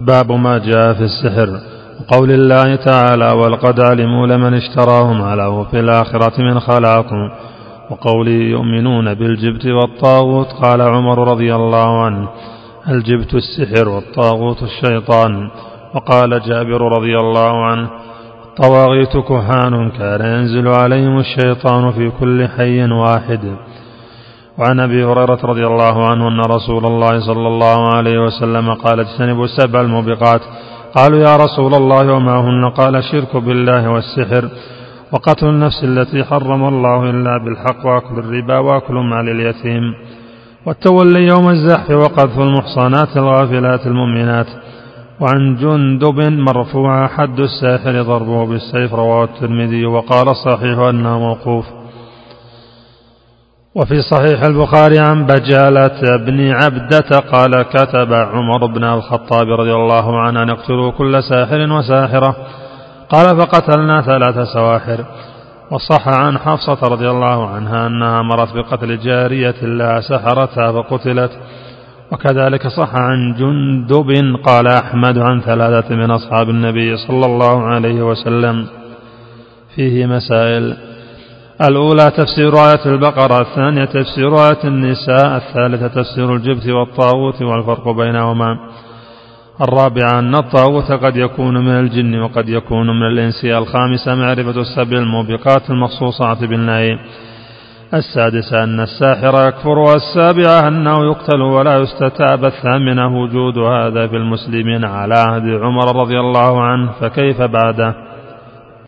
باب ما جاء في السحر. وقول الله تعالى ولقد علموا لمن اشتراه ما له في الآخرة من خلاق وقوله يؤمنون بالجبت والطاغوت قال عمر رضي الله عنه الجبت السحر والطاغوت الشيطان وقال جابر رضي الله عنه الطواغيت كهان كان ينزل عليهم الشيطان في كل حي واحد وعن أبي هريرة رضي الله عنه أن رسول الله صلى الله عليه وسلم قال اجتنبوا السبع الموبقات. قالوا يا رسول الله وما هن؟ قال الشرك بالله والسحر وقتل النفس التي حرم الله إلا بالحق وأكل الربا وأكل مال اليتيم والتولي يوم الزحف وقذف المحصنات الغافلات المؤمنات وعن جندب مرفوع حد الساحر ضربه بالسيف رواه الترمذي وقال الصحيح أنه موقوف. وفي صحيح البخاري عن بجالة بن عبدة قال كتب عمر بن الخطاب رضي الله عنه أن اقتلوا كل ساحر وساحرة. قال فقتلنا ثلاث سواحر. وصح عن حفصة رضي الله عنها أنها مرت بقتل جارية لها سحرتها فقتلت. وكذلك صح عن جندب قال أحمد عن ثلاثة من أصحاب النبي صلى الله عليه وسلم. فيه مسائل. الأولى تفسير آية البقرة الثانية تفسير آية النساء الثالثة تفسير الجبت والطاغوت والفرق بينهما. الرابعة أن الطاغوت قد يكون من الجن وقد يكون من الإنس. الخامسة معرفة السبع الموبقات المخصوصات بالنهي. السادسة أن الساحر يكفر والسابعة أنه يقتل ولا يستتاب. الثامنة وجود هذا في المسلمين على عهد عمر رضي الله عنه فكيف بعده؟